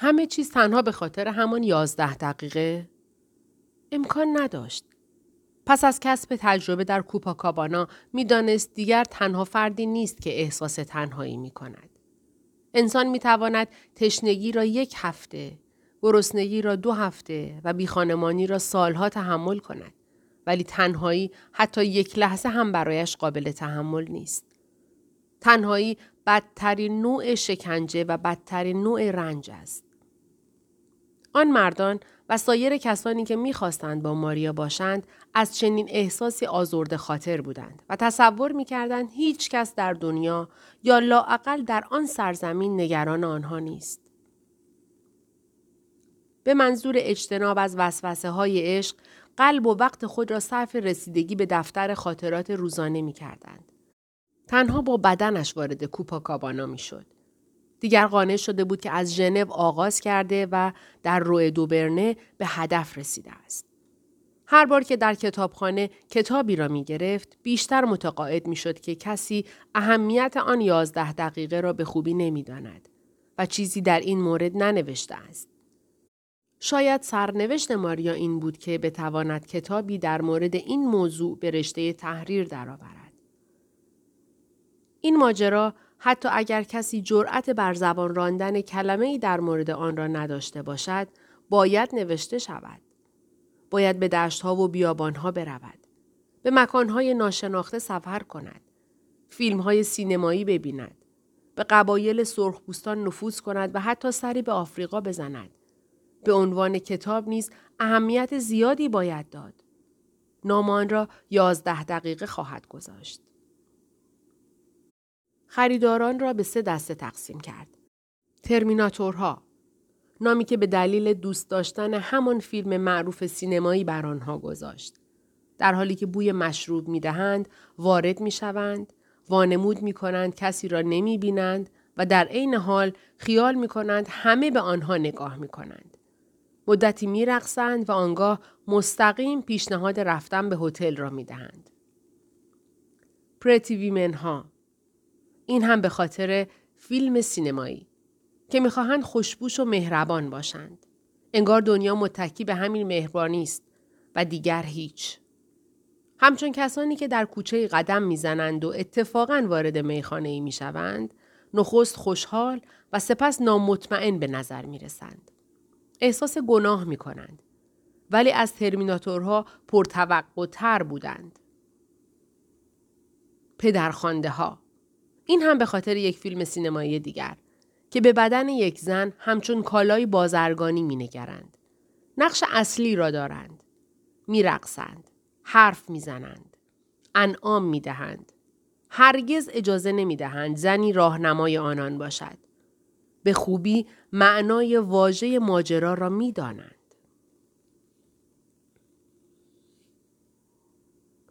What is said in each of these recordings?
همه چیز تنها به خاطر همان یازده دقیقه؟ امکان نداشت. پس از کسب تجربه در کوپاکابانا می‌دانست دیگر تنها فردی نیست که احساس تنهایی می کند. انسان می تواند تشنگی را یک هفته، گرسنگی را دو هفته و بیخانمانی را سالها تحمل کند. ولی تنهایی حتی یک لحظه هم برایش قابل تحمل نیست. تنهایی بدترین نوع شکنجه و بدترین نوع رنج است. آن مردان و سایر کسانی که می‌خواستند با ماریا باشند از چنین احساسی آزرده خاطر بودند و تصور می‌کردند هیچ کس در دنیا یا لاعقل در آن سرزمین نگران آنها نیست. به منظور اجتناب از وسوسه های عشق قلب و وقت خود را صرف رسیدگی به دفتر خاطرات روزانه می کردند. تنها با بدنش وارد کوپاکابانا می شد. دیگر قانع شده بود که از ژنو آغاز کرده و در روی دوبرنه به هدف رسیده است. هر بار که در کتابخانه کتابی را می گرفت بیشتر متقاعد می شد که کسی اهمیت آن یازده دقیقه را به خوبی نمی داند و چیزی در این مورد ننوشته است. شاید سرنوشت ماریا این بود که بتواند کتابی در مورد این موضوع به رشته تحریر درآورد. این ماجرا حتی اگر کسی جرأت بر زبان راندن کلمه ای در مورد آن را نداشته باشد، باید نوشته شود. باید به دشتها و بیابانها برود. به مکانهای ناشناخته سفر کند. فیلمهای سینمایی ببیند. به قبایل سرخپوستان نفوذ کند و حتی سری به آفریقا بزند. به عنوان کتاب نیز اهمیت زیادی باید داد. نامان را یازده دقیقه خواهد گذاشت. خریداران را به سه دسته تقسیم کرد. ترمیناتورها نامی که به دلیل دوست داشتن همان فیلم معروف سینمایی بر آنها گذاشت. در حالی که بوی مشروب می دهند، وارد می شوند، وانمود می کنند کسی را نمی بینند و در عین حال خیال می کنند همه به آنها نگاه می کنند. مدتی می رقصند و آنگاه مستقیم پیشنهاد رفتن به هتل را می دهند. پرتی ویمن ها این هم به خاطر فیلم سینمایی که می‌خواهند خوشبوش و مهربان باشند. انگار دنیا متکی به همین مهربانی است و دیگر هیچ. همچون کسانی که در کوچه قدم می‌زنند و اتفاقا وارد میخانه ای می‌شوند، نخست خوشحال و سپس نامطمئن به نظر می رسند. احساس گناه می کنند. ولی از ترمیناتورها پرتوقع تر بودند. پدرخوانده ها این هم به خاطر یک فیلم سینمایی دیگر که به بدن یک زن همچون کالای بازرگانی می نگرند. نقش اصلی را دارند. می رقصند. حرف می زنند. انعام می دهند. هرگز اجازه نمی دهند زنی راهنمای آنان باشد. به خوبی معنای واژه ماجرا را می دانند.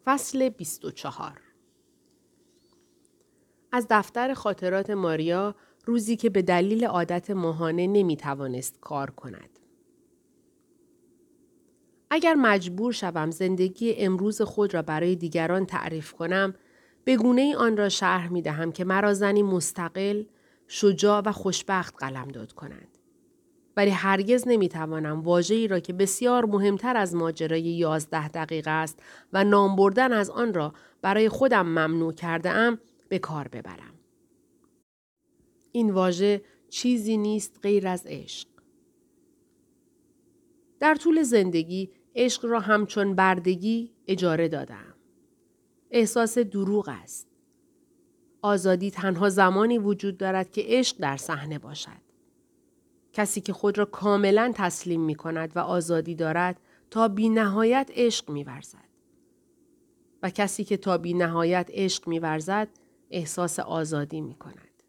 فصل 24 از دفتر خاطرات ماریا روزی که به دلیل عادت ماهانه نمی توانست کار کند. اگر مجبور شوم زندگی امروز خود را برای دیگران تعریف کنم، به گونه ای آن را شرح می دهم که مرا زنی مستقل، شجاع و خوشبخت قلم داد کنند. ولی هرگز نمی‌توانم واجهی را که بسیار مهمتر از ماجرای یازده دقیقه است و نام بردن از آن را برای خودم ممنوع کرده ام به کار ببرم. این واژه چیزی نیست غیر از عشق. در طول زندگی عشق را همچون بردگی اجاره دادم. احساس دروغ است. آزادی تنها زمانی وجود دارد که عشق در صحنه باشد. کسی که خود را کاملا تسلیم می کند و آزادی دارد تا بی نهایت عشق می ورزد. و کسی که تا بی نهایت عشق می ورزد احساس آزادی می کند.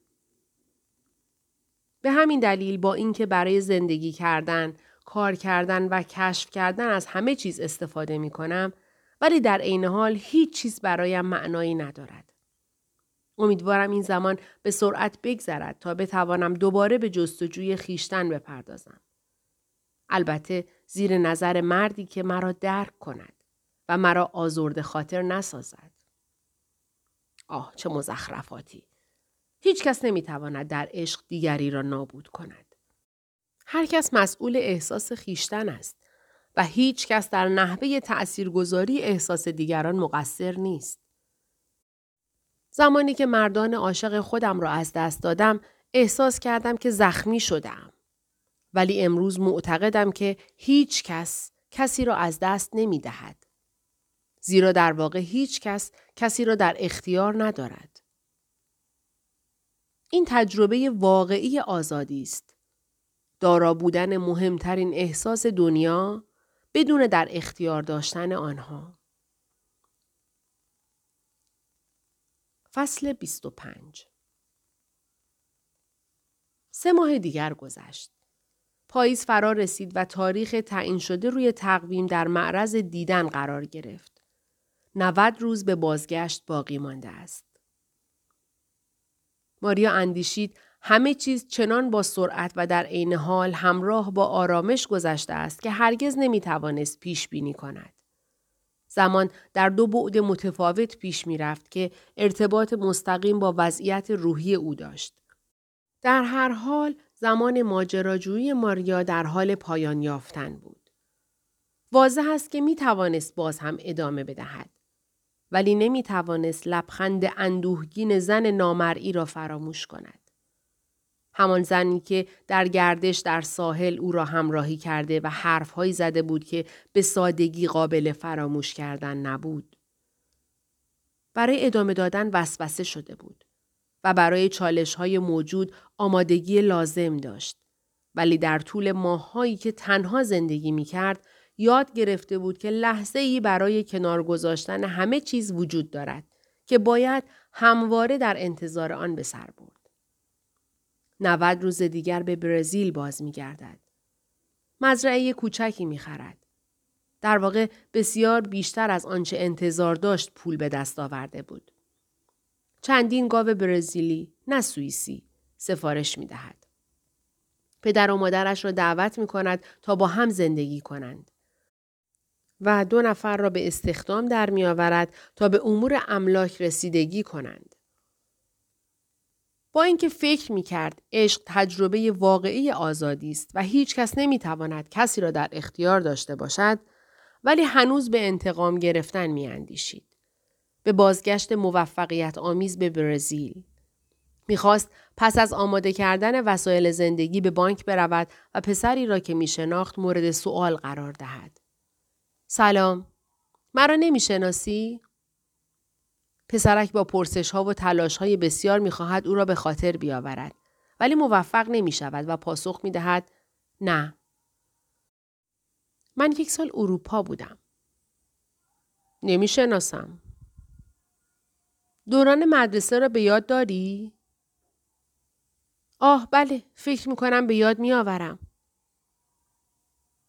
به همین دلیل با اینکه برای زندگی کردن، کار کردن و کشف کردن از همه چیز استفاده می کنم ولی در عین حال هیچ چیز برایم معنایی ندارد. امیدوارم این زمان به سرعت بگذرد تا بتوانم دوباره به جستجوی خیشتن بپردازم. البته زیر نظر مردی که مرا درک کند و مرا آزرده خاطر نسازد. آه چه مزخرفاتی. هیچ کس نمی‌تواند در عشق دیگری را نابود کند. هر کس مسئول احساس خیشتن است و هیچ کس در نحوه تأثیرگذاری احساس دیگران مقصر نیست. زمانی که مردان عاشق خودم را از دست دادم احساس کردم که زخمی شدم. ولی امروز معتقدم که هیچ کس کسی را از دست نمی دهد. زیرا در واقع هیچ کس کسی را در اختیار ندارد. این تجربه واقعی آزادی است. دارا بودن مهمترین احساس دنیا بدون در اختیار داشتن آنها. فصل 25 سه ماه دیگر گذشت. پاییز فرا رسید و تاریخ تعیین شده روی تقویم در معرض دیدن قرار گرفت. 90 روز به بازگشت باقی مانده است. ماریا اندیشید همه چیز چنان با سرعت و در عین حال همراه با آرامش گذشته است که هرگز نمی توانست پیش بینی کند. زمان در دو بعد متفاوت پیش می رفت که ارتباط مستقیم با وضعیت روحی او داشت. در هر حال زمان ماجراجویی ماریا در حال پایان یافتن بود. واضح است که می توانست باز هم ادامه بدهد. ولی نمی توانست لبخند اندوهگین زن نامرئی را فراموش کند. همان زنی که در گردش در ساحل او را همراهی کرده و حرفهایی زده بود که به سادگی قابل فراموش کردن نبود. برای ادامه دادن وسوسه شده بود و برای چالش های موجود آمادگی لازم داشت. ولی در طول ماههایی که تنها زندگی می کرد یاد گرفته بود که لحظه ای برای کنار گذاشتن همه چیز وجود دارد که باید همواره در انتظار آن به سر برد. 90 روز دیگر به برزیل باز می گردد. مزرعه کوچکی می خرد. در واقع بسیار بیشتر از آنچه انتظار داشت پول به دست آورده بود. چندین گاو برزیلی نه سوئیسی سفارش می دهد. پدر و مادرش را دعوت می کند تا با هم زندگی کنند. و دو نفر را به استخدام در می آورد تا به امور املاک رسیدگی کنند. با اینکه فکر می کرد عشق تجربه واقعی آزادی است و هیچ کس نمی تواند کسی را در اختیار داشته باشد ولی هنوز به انتقام گرفتن می اندیشید. به بازگشت موفقیت آمیز به برزیل. می‌خواست پس از آماده کردن وسایل زندگی به بانک برود و پسری را که می شناخت مورد سوال قرار دهد. سلام. مرا نمی‌شناسی؟ پسرک با پرسش ها و تلاش های بسیار می‌خواهد او را به خاطر بیاورد. ولی موفق نمی شود و پاسخ می دهد نه. من یک سال اروپا بودم. نمی شناسم. دوران مدرسه را به یاد داری؟ آه بله فکر می کنم به یاد می آورم.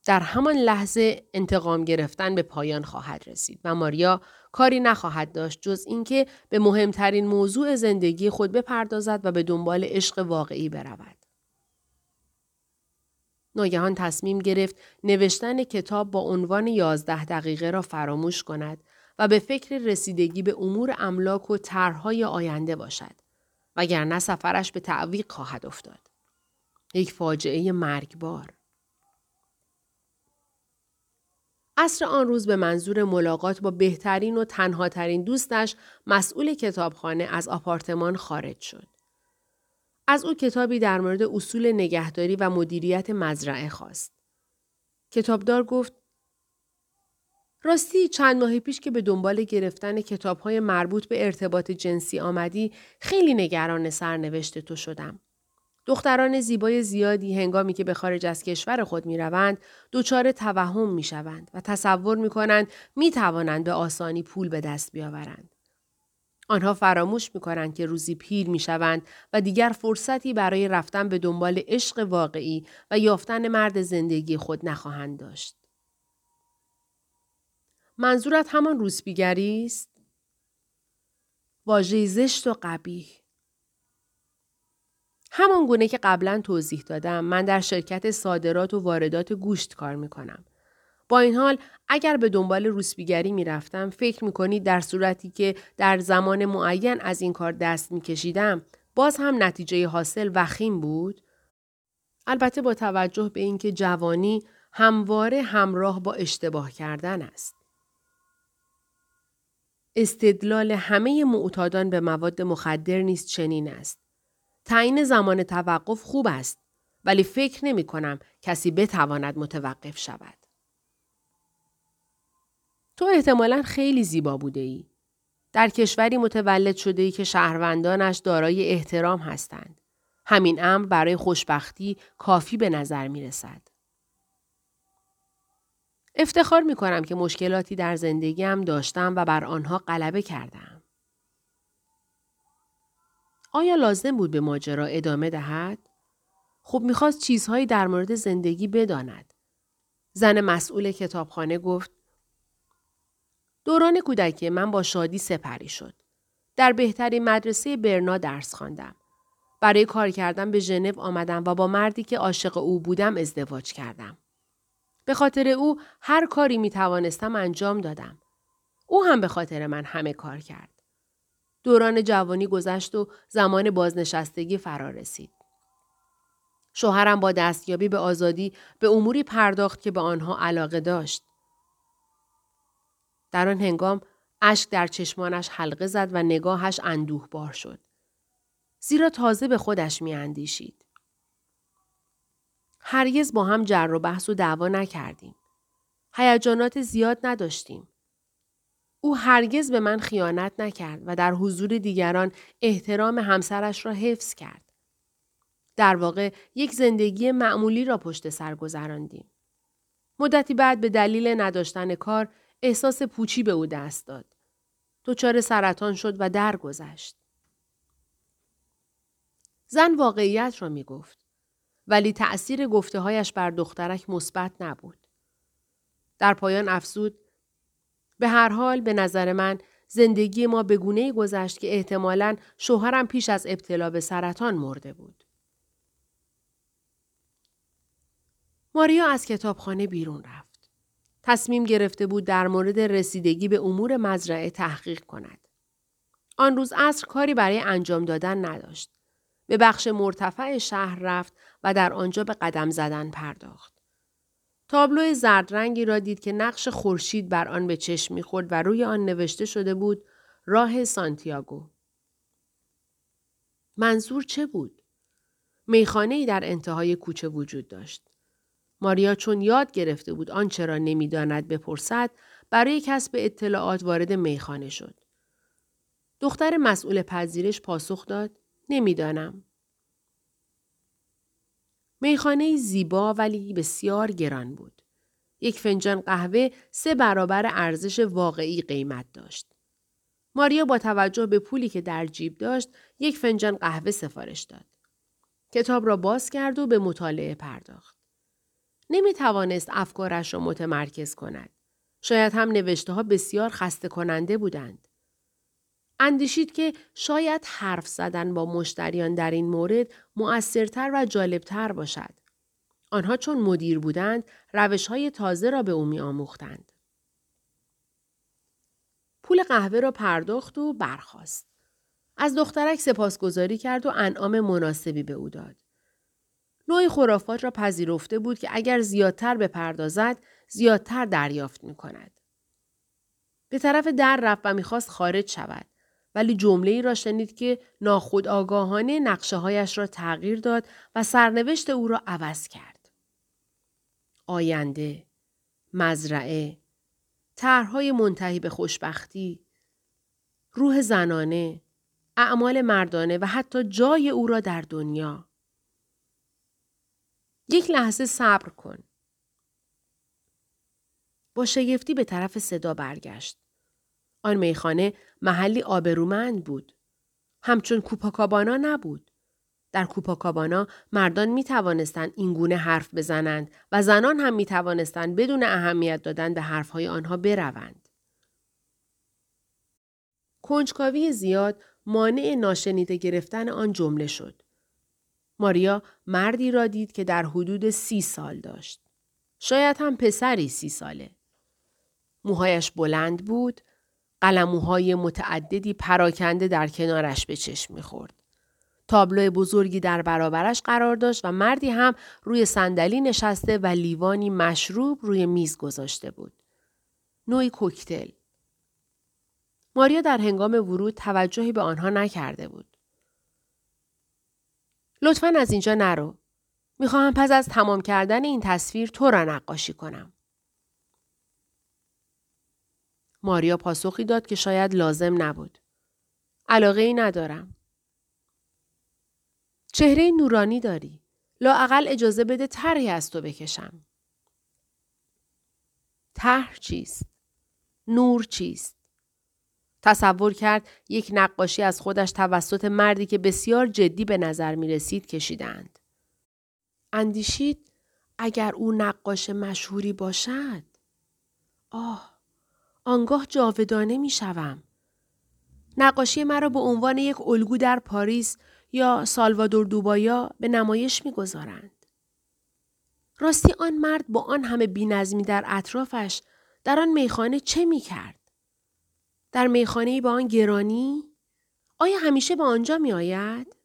در همان لحظه انتقام گرفتن به پایان خواهد رسید و ماریا کاری نخواهد داشت جز اینکه به مهمترین موضوع زندگی خود بپردازد و به دنبال عشق واقعی برود. ناگهان تصمیم گرفت نوشتن کتاب با عنوان یازده دقیقه را فراموش کند و به فکر رسیدگی به امور املاک و طرحهای آینده باشد وگرنه سفرش به تعویق خواهد افتاد. یک فاجعه مرگبار. عصر آن روز به منظور ملاقات با بهترین و تنهاترین دوستش مسئول کتابخانه از آپارتمان خارج شد. از او کتابی در مورد اصول نگهداری و مدیریت مزرعه خواست. کتابدار گفت راستی چند ماه پیش که به دنبال گرفتن کتابهای مربوط به ارتباط جنسی آمدی خیلی نگران سرنوشت تو شدم. دختران زیبای زیادی هنگامی که به خارج از کشور خود می روند دچار توهم می شوند و تصور می کنند می توانند به آسانی پول به دست بیاورند. آنها فراموش می کنند که روزی پیر می شوند و دیگر فرصتی برای رفتن به دنبال عشق واقعی و یافتن مرد زندگی خود نخواهند داشت. منظورت همان روسبیگری است؟ واژه زشت و قبیح همان گونه که قبلا توضیح دادم من در شرکت صادرات و واردات گوشت کار می کنم. با این حال اگر به دنبال روسبیگری می رفتم فکر می کنید در صورتی که در زمان معین از این کار دست می کشیدم باز هم نتیجه حاصل وخیم بود؟ البته با توجه به اینکه جوانی همواره همراه با اشتباه کردن است. استدلال همه معتادان به مواد مخدر نیست چنین است. تعیین زمان توقف خوب است ولی فکر نمی کنم کسی بتواند متوقف شود. تو احتمالا خیلی زیبا بوده ای. در کشوری متولد شده ای که شهروندانش دارای احترام هستند. همین امر برای خوشبختی کافی به نظر می رسد. افتخار می کنم که مشکلاتی در زندگیم داشتم و بر آنها غلبه کردم. آیا لازم بود به ماجرا ادامه دهد؟ خب می‌خواست چیزهایی در مورد زندگی بداند. زن مسئول کتابخانه گفت دوران کودکی من با شادی سپری شد. در بهترین مدرسه برنا درس خواندم. برای کار کردن به ژنو آمدم و با مردی که عاشق او بودم ازدواج کردم. به خاطر او هر کاری می توانستم انجام دادم. او هم به خاطر من همه کار کرد. دوران جوانی گذشت و زمان بازنشستگی فرا رسید. شوهرم با دستیابی به آزادی به اموری پرداخت که به آنها علاقه داشت. در آن هنگام اشک در چشمانش حلقه زد و نگاهش اندوه بار شد. زیرا تازه به خودش می اندیشید. هرگز با هم جر و بحث و دعوا نکردیم. هیجانات زیاد نداشتیم. او هرگز به من خیانت نکرد و در حضور دیگران احترام همسرش را حفظ کرد. در واقع یک زندگی معمولی را پشت سر گذراندیم. مدتی بعد به دلیل نداشتن کار احساس پوچی به او دست داد. دچار سرطان شد و درگذشت. زن واقعیت را می گفت. ولی تأثیر گفته هایش بر دخترک مثبت نبود. در پایان افزود به هر حال به نظر من زندگی ما به گونه گذشت که احتمالا شوهرم پیش از ابتلا به سرطان مرده بود. ماریا از کتابخانه بیرون رفت. تصمیم گرفته بود در مورد رسیدگی به امور مزرعه تحقیق کند. آن روز عصر کاری برای انجام دادن نداشت. به بخش مرتفع شهر رفت و در آنجا به قدم زدن پرداخت. تابلو زرد رنگی را دید که نقش خورشید بر آن به چشم می‌خورد و روی آن نوشته شده بود راه سانتیاگو. منظور چه بود؟ میخانه ای در انتهای کوچه وجود داشت. ماریا چون یاد گرفته بود آنچه را نمی‌داند بپرسد برای کسب اطلاعات وارد میخانه شد. دختر مسئول پذیرش پاسخ داد نمی‌دانم. میخانه زیبا ولی بسیار گران بود. یک فنجان قهوه سه برابر ارزش واقعی قیمت داشت. ماریا با توجه به پولی که در جیب داشت یک فنجان قهوه سفارش داد. کتاب را باز کرد و به مطالعه پرداخت. نمی توانست افکارش را متمرکز کند. شاید هم نوشته ها بسیار خسته کننده بودند. اندیشید که شاید حرف زدن با مشتریان در این مورد مؤثرتر و جالبتر باشد. آنها چون مدیر بودند روش های تازه را به او می آموختند. پول قهوه را پرداخت و برخاست. از دخترک سپاسگزاری کرد و انعام مناسبی به او داد. نوعی خرافات را پذیرفته بود که اگر زیادتر بپردازد زیادتر دریافت می کند. به طرف در رفت و می‌خواست خارج شود. ولی جمله ای را شنید که ناخود آگاهانه نقشه هایش را تغییر داد و سرنوشت او را عوض کرد. آینده، مزرعه، طرحهای منتهی به خوشبختی، روح زنانه، اعمال مردانه و حتی جای او را در دنیا. یک لحظه صبر کن. با شگفتی به طرف صدا برگشت. آن میخانه محلی آبرومند بود. همچون کوپاکابانا نبود. در کوپاکابانا مردان می توانستند این گونه حرف بزنند و زنان هم می توانستند بدون اهمیت دادن به حرفهای آنها بروند. کنجکاوی زیاد مانع ناشنیده گرفتن آن جمله شد. ماریا مردی را دید که در حدود سی سال داشت. شاید هم پسری سی ساله. موهایش بلند بود قلموهای متعددی پراکنده در کنارش به چشم می‌خورد. تابلو بزرگی در برابرش قرار داشت و مردی هم روی صندلی نشسته و لیوانی مشروب روی میز گذاشته بود. نوعی کوکتل. ماریا در هنگام ورود توجهی به آنها نکرده بود. لطفا از اینجا نرو. می‌خواهم پس از تمام کردن این تصویر تو را نقاشی کنم. ماریا پاسخی داد که شاید لازم نبود. علاقه ای ندارم. چهره نورانی داری. لااقل اجازه بده طرحی از تو بکشم. طرح چیست؟ نور چیست؟ تصور کرد یک نقاشی از خودش توسط مردی که بسیار جدی به نظر می رسید کشیدند. اندیشید اگر او نقاش مشهوری باشد. آه آنگاه جاودانه می شوم. نقاشی مرا به عنوان یک الگو در پاریس یا سالوادور دوبایا به نمایش می‌گذارند. راستی آن مرد با آن همه بینظمی در اطرافش در آن میخانه چه می کرد؟ در میخانه با آن گرانی؟ آیا همیشه به آنجا می آید؟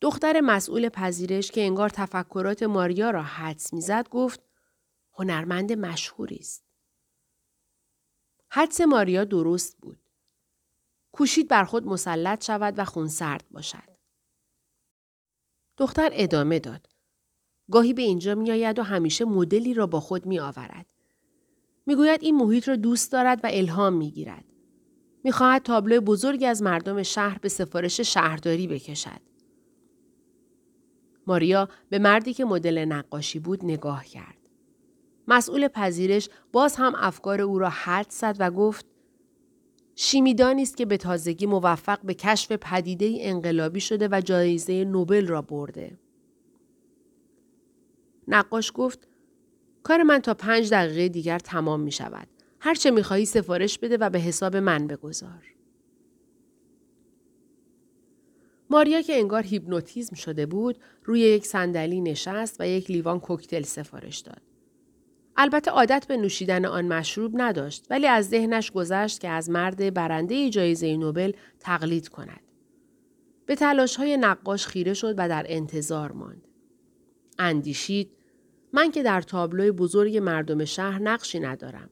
دختر مسئول پذیرش که انگار تفکرات ماریا را حدس می‌زد گفت هنرمند مشهوری است. حدس ماریا درست بود. کوشید بر خود مسلط شود و خونسرد باشد. دختر ادامه داد. گاهی به اینجا می آید و همیشه مدلی را با خود می آورد. می گوید این محیط را دوست دارد و الهام می گیرد. می خواهد تابلو بزرگی از مردم شهر به سفارش شهرداری بکشد. ماریا به مردی که مدل نقاشی بود نگاه کرد. مسئول پذیرش باز هم افکار او را حد زد و گفت شیمیدانی است که به تازگی موفق به کشف پدیده انقلابی شده و جایزه نوبل را برده. نقاش گفت کار من تا پنج دقیقه دیگر تمام می شود. هرچه می خواهی سفارش بده و به حساب من بگذار. ماریا که انگار هیپنوتیزم شده بود روی یک صندلی نشست و یک لیوان کوکتل سفارش داد. البته عادت به نوشیدن آن مشروب نداشت ولی از ذهنش گذشت که از مرد برنده جایزه نوبل تقلید کند. به تلاش های نقاش خیره شد و در انتظار ماند. اندیشید من که در تابلوی بزرگ مردم شهر نقشی ندارم.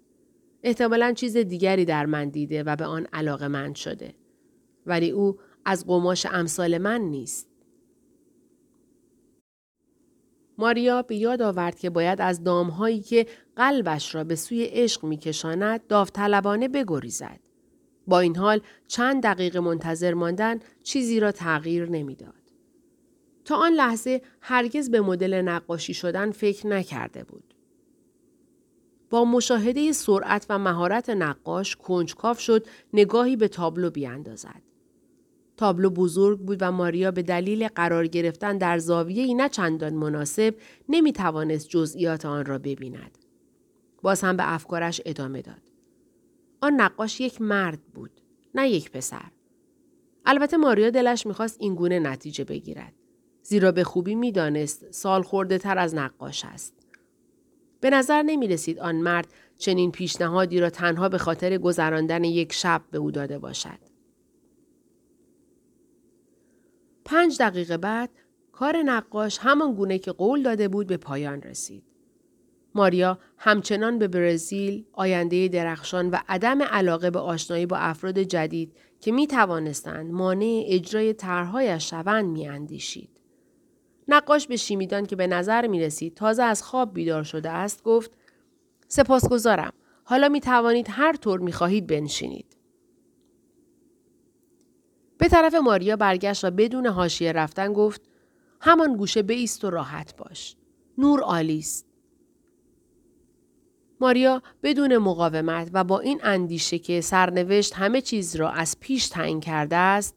احتمالا چیز دیگری در من دیده و به آن علاقه شده. ولی او از قماش امثال من نیست. ماریا به یاد آورد که باید از دامهایی که قلبش را به سوی عشق میکشاند داوطلبانه بگریزد. با این حال چند دقیقه منتظر ماندن چیزی را تغییر نمی‌داد. تا آن لحظه هرگز به مدل نقاشی شدن فکر نکرده بود. با مشاهده سرعت و مهارت نقاش کنجکاف شد نگاهی به تابلو بیاندازد. تابلو بزرگ بود و ماریا به دلیل قرار گرفتن در زاویه نه چندان مناسب نمی توانست جزئیات آن را ببیند. باز هم به افکارش ادامه داد. آن نقاش یک مرد بود، نه یک پسر. البته ماریا دلش می‌خواست این گونه نتیجه بگیرد. زیرا به خوبی می‌دانست سال خورده تر از نقاش است. به نظر نمی رسید آن مرد چنین پیشنهادی را تنها به خاطر گذراندن یک شب به او داده باشد. پنج دقیقه بعد کار نقاش همان گونه که قول داده بود به پایان رسید. ماریا همچنان به برزیل، آینده درخشان و عدم علاقه به آشنایی با افراد جدید که می توانستند مانع اجرای طرحهایش شوند می اندیشید. نقاش به شیمیدان که به نظر می رسید تازه از خواب بیدار شده است گفت سپاسگزارم. حالا می توانید هر طور می خواهید بنشینید. به طرف ماریا برگشت و بدون حاشیه رفتن گفت همان گوشه بیست و راحت باش. نور عالی. ماریا بدون مقاومت و با این اندیشه که سرنوشت همه چیز را از پیش تعیین کرده است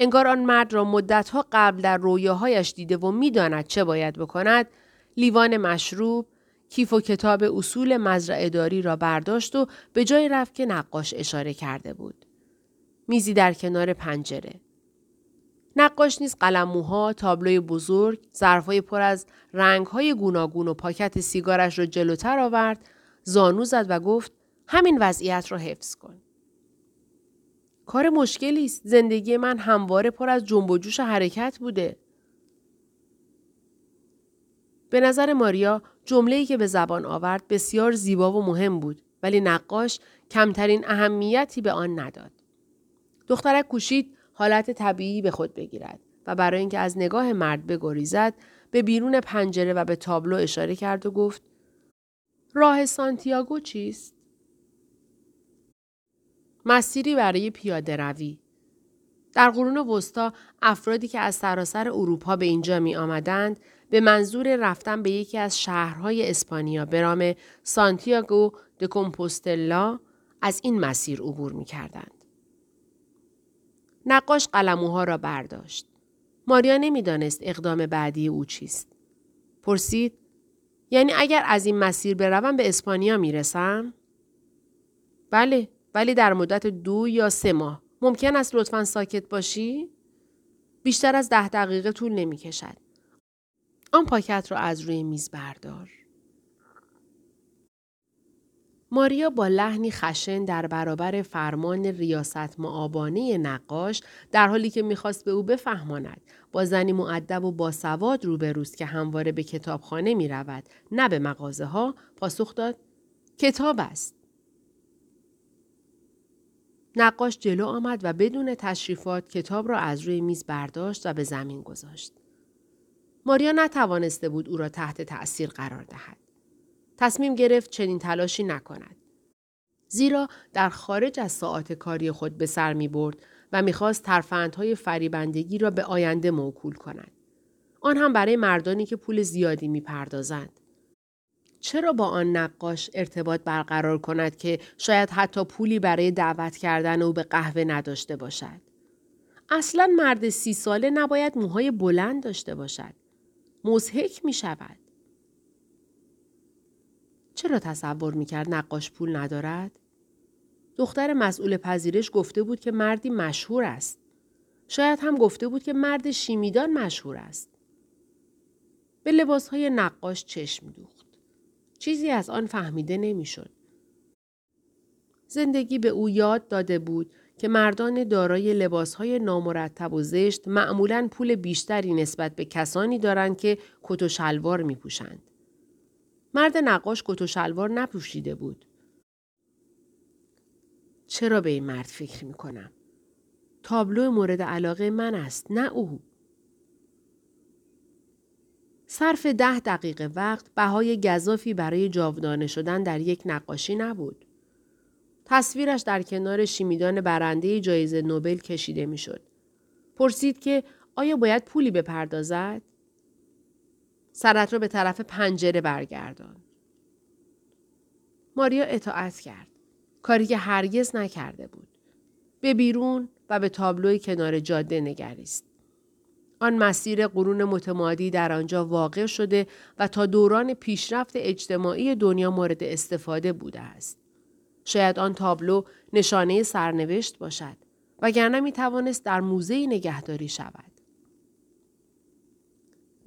انگار آن مرد را مدتها قبل در رویاهایش دیده و می‌داند چه باید بکند لیوان مشروب کیف و کتاب اصول مزرعهداری را برداشت و به جای رفت که نقاش اشاره کرده بود میزی در کنار پنجره. نقاش نیز قلموها، تابلوی بزرگ، ظرفهای پر از رنگهای گوناگون و پاکت سیگارش را جلوتر آورد، زانو زد و گفت همین وضعیت را حفظ کن. کار مشکلی است. زندگی من همواره پر از جنب و جوش حرکت بوده. به نظر ماریا جمله‌ای که به زبان آورد بسیار زیبا و مهم بود ولی نقاش کمترین اهمیتی به آن نداد. دخترک کوشید حالت طبیعی به خود بگیرد و برای اینکه از نگاه مرد بگریزد به بیرون پنجره و به تابلو اشاره کرد و گفت راه سانتیاگو چیست؟ مسیری برای پیاده روی. در قرون وسطا افرادی که از سراسر اروپا به اینجا می آمدند به منظور رفتن به یکی از شهرهای اسپانیا به نام سانتیاگو د کمپوستلا از این مسیر عبور می کردند. نقاش قلموها را برداشت. ماریا نمی‌دانست اقدام بعدی او چیست. پرسید یعنی اگر از این مسیر بروم به اسپانیا می‌رسم؟ بله ولی در مدت دو یا سه ماه. ممکن است لطفا ساکت باشی؟ بیشتر از ده دقیقه طول نمی کشد. آن پاکت را از روی میز بردار. ماریا با لحنی خشن در برابر فرمان ریاست معابانه نقاش در حالی که می‌خواست به او بفهماند با زنی معدب و باسواد روبروست که همواره به کتابخانه می رود نه به مغازه ها پاسخ داد کتاب است. نقاش جلو آمد و بدون تشریفات کتاب را از روی میز برداشت و به زمین گذاشت. ماریا نتوانسته بود او را تحت تأثیر قرار دهد. تصمیم گرفت چنین تلاشی نکند. زیرا در خارج از ساعات کاری خود به سر می برد و می‌خواست ترفندهای فریبندگی را به آینده موکول کند. آن هم برای مردانی که پول زیادی می‌پردازند. چرا با آن نقاش ارتباط برقرار کند که شاید حتی پولی برای دعوت کردن او به قهوه نداشته باشد؟ اصلا مرد سی ساله نباید موهای بلند داشته باشد. مزهک می شود. چرا تصور می کرد نقاش پول ندارد؟ دختر مسئول پذیرش گفته بود که مردی مشهور است. شاید هم گفته بود که مرد شیمیدان مشهور است. به لباسهای نقاش چشم دوخت. چیزی از آن فهمیده نمی‌شد. زندگی به او یاد داده بود که مردان دارای لباسهای نامرتب و زشت معمولا پول بیشتری نسبت به کسانی دارند که کت و شلوار می پوشند. مرد نقاش کت و شلوار نپوشیده بود. چرا به این مرد فکر می کنم؟ تابلو مورد علاقه من است نه او. صرف ده دقیقه وقت بهای گذافی برای جاودانه شدن در یک نقاشی نبود. تصویرش در کنار شیمیدان برنده جایزه نوبل کشیده می‌شد. پرسید که آیا باید پولی بپردازد؟ سرت را به طرف پنجره برگردان. ماریا اطاعت کرد. کاری که هرگز نکرده بود. به بیرون و به تابلوی کنار جاده نگریست. آن مسیر قرون متمادی در آنجا واقع شده و تا دوران پیشرفت اجتماعی دنیا مورد استفاده بوده است. شاید آن تابلو نشانه سرنوشت باشد وگرنه می توانست در موزه نگهداری شود.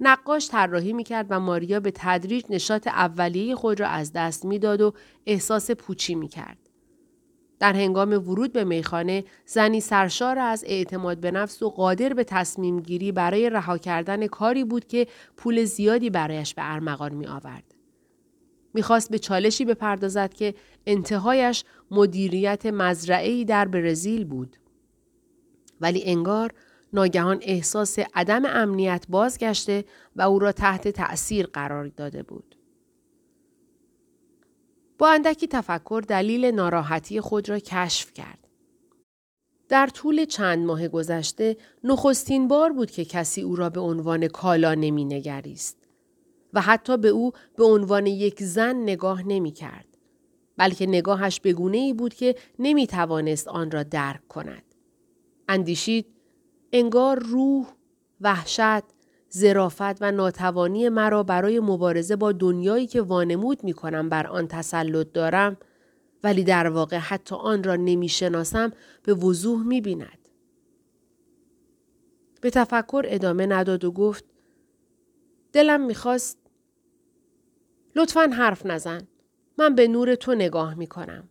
نقاش طراحی می‌کرد و ماریا به تدریج نشاط اولیه خود را از دست می‌داد و احساس پوچی می‌کرد. در هنگام ورود به میخانه زنی سرشار از اعتماد به نفس و قادر به تصمیم گیری برای رها کردن کاری بود که پول زیادی برایش به ارمغان می آورد. می‌خواست به چالشی بپردازد که انتهایش مدیریت مزرعه‌ای در برزیل بود. ولی انگار ناگهان احساس عدم امنیت بازگشته و او را تحت تأثیر قرار داده بود. با اندکی تفکر دلیل ناراحتی خود را کشف کرد. در طول چند ماه گذشته نخستین بار بود که کسی او را به عنوان کالا نمی نگریست و حتی به او به عنوان یک زن نگاه نمی کرد. بلکه نگاهش بگونه ای بود که نمی توانست آن را درک کند. اندیشید انگار روح، وحشت، زرافت و ناتوانی مرا برای مبارزه با دنیایی که وانمود می کنم بر آن تسلط دارم ولی در واقع حتی آن را نمی شناسم به وضوح می بیند. به تفکر ادامه نداد و گفت دلم می‌خواست لطفا حرف نزن. من به نور تو نگاه می کنم.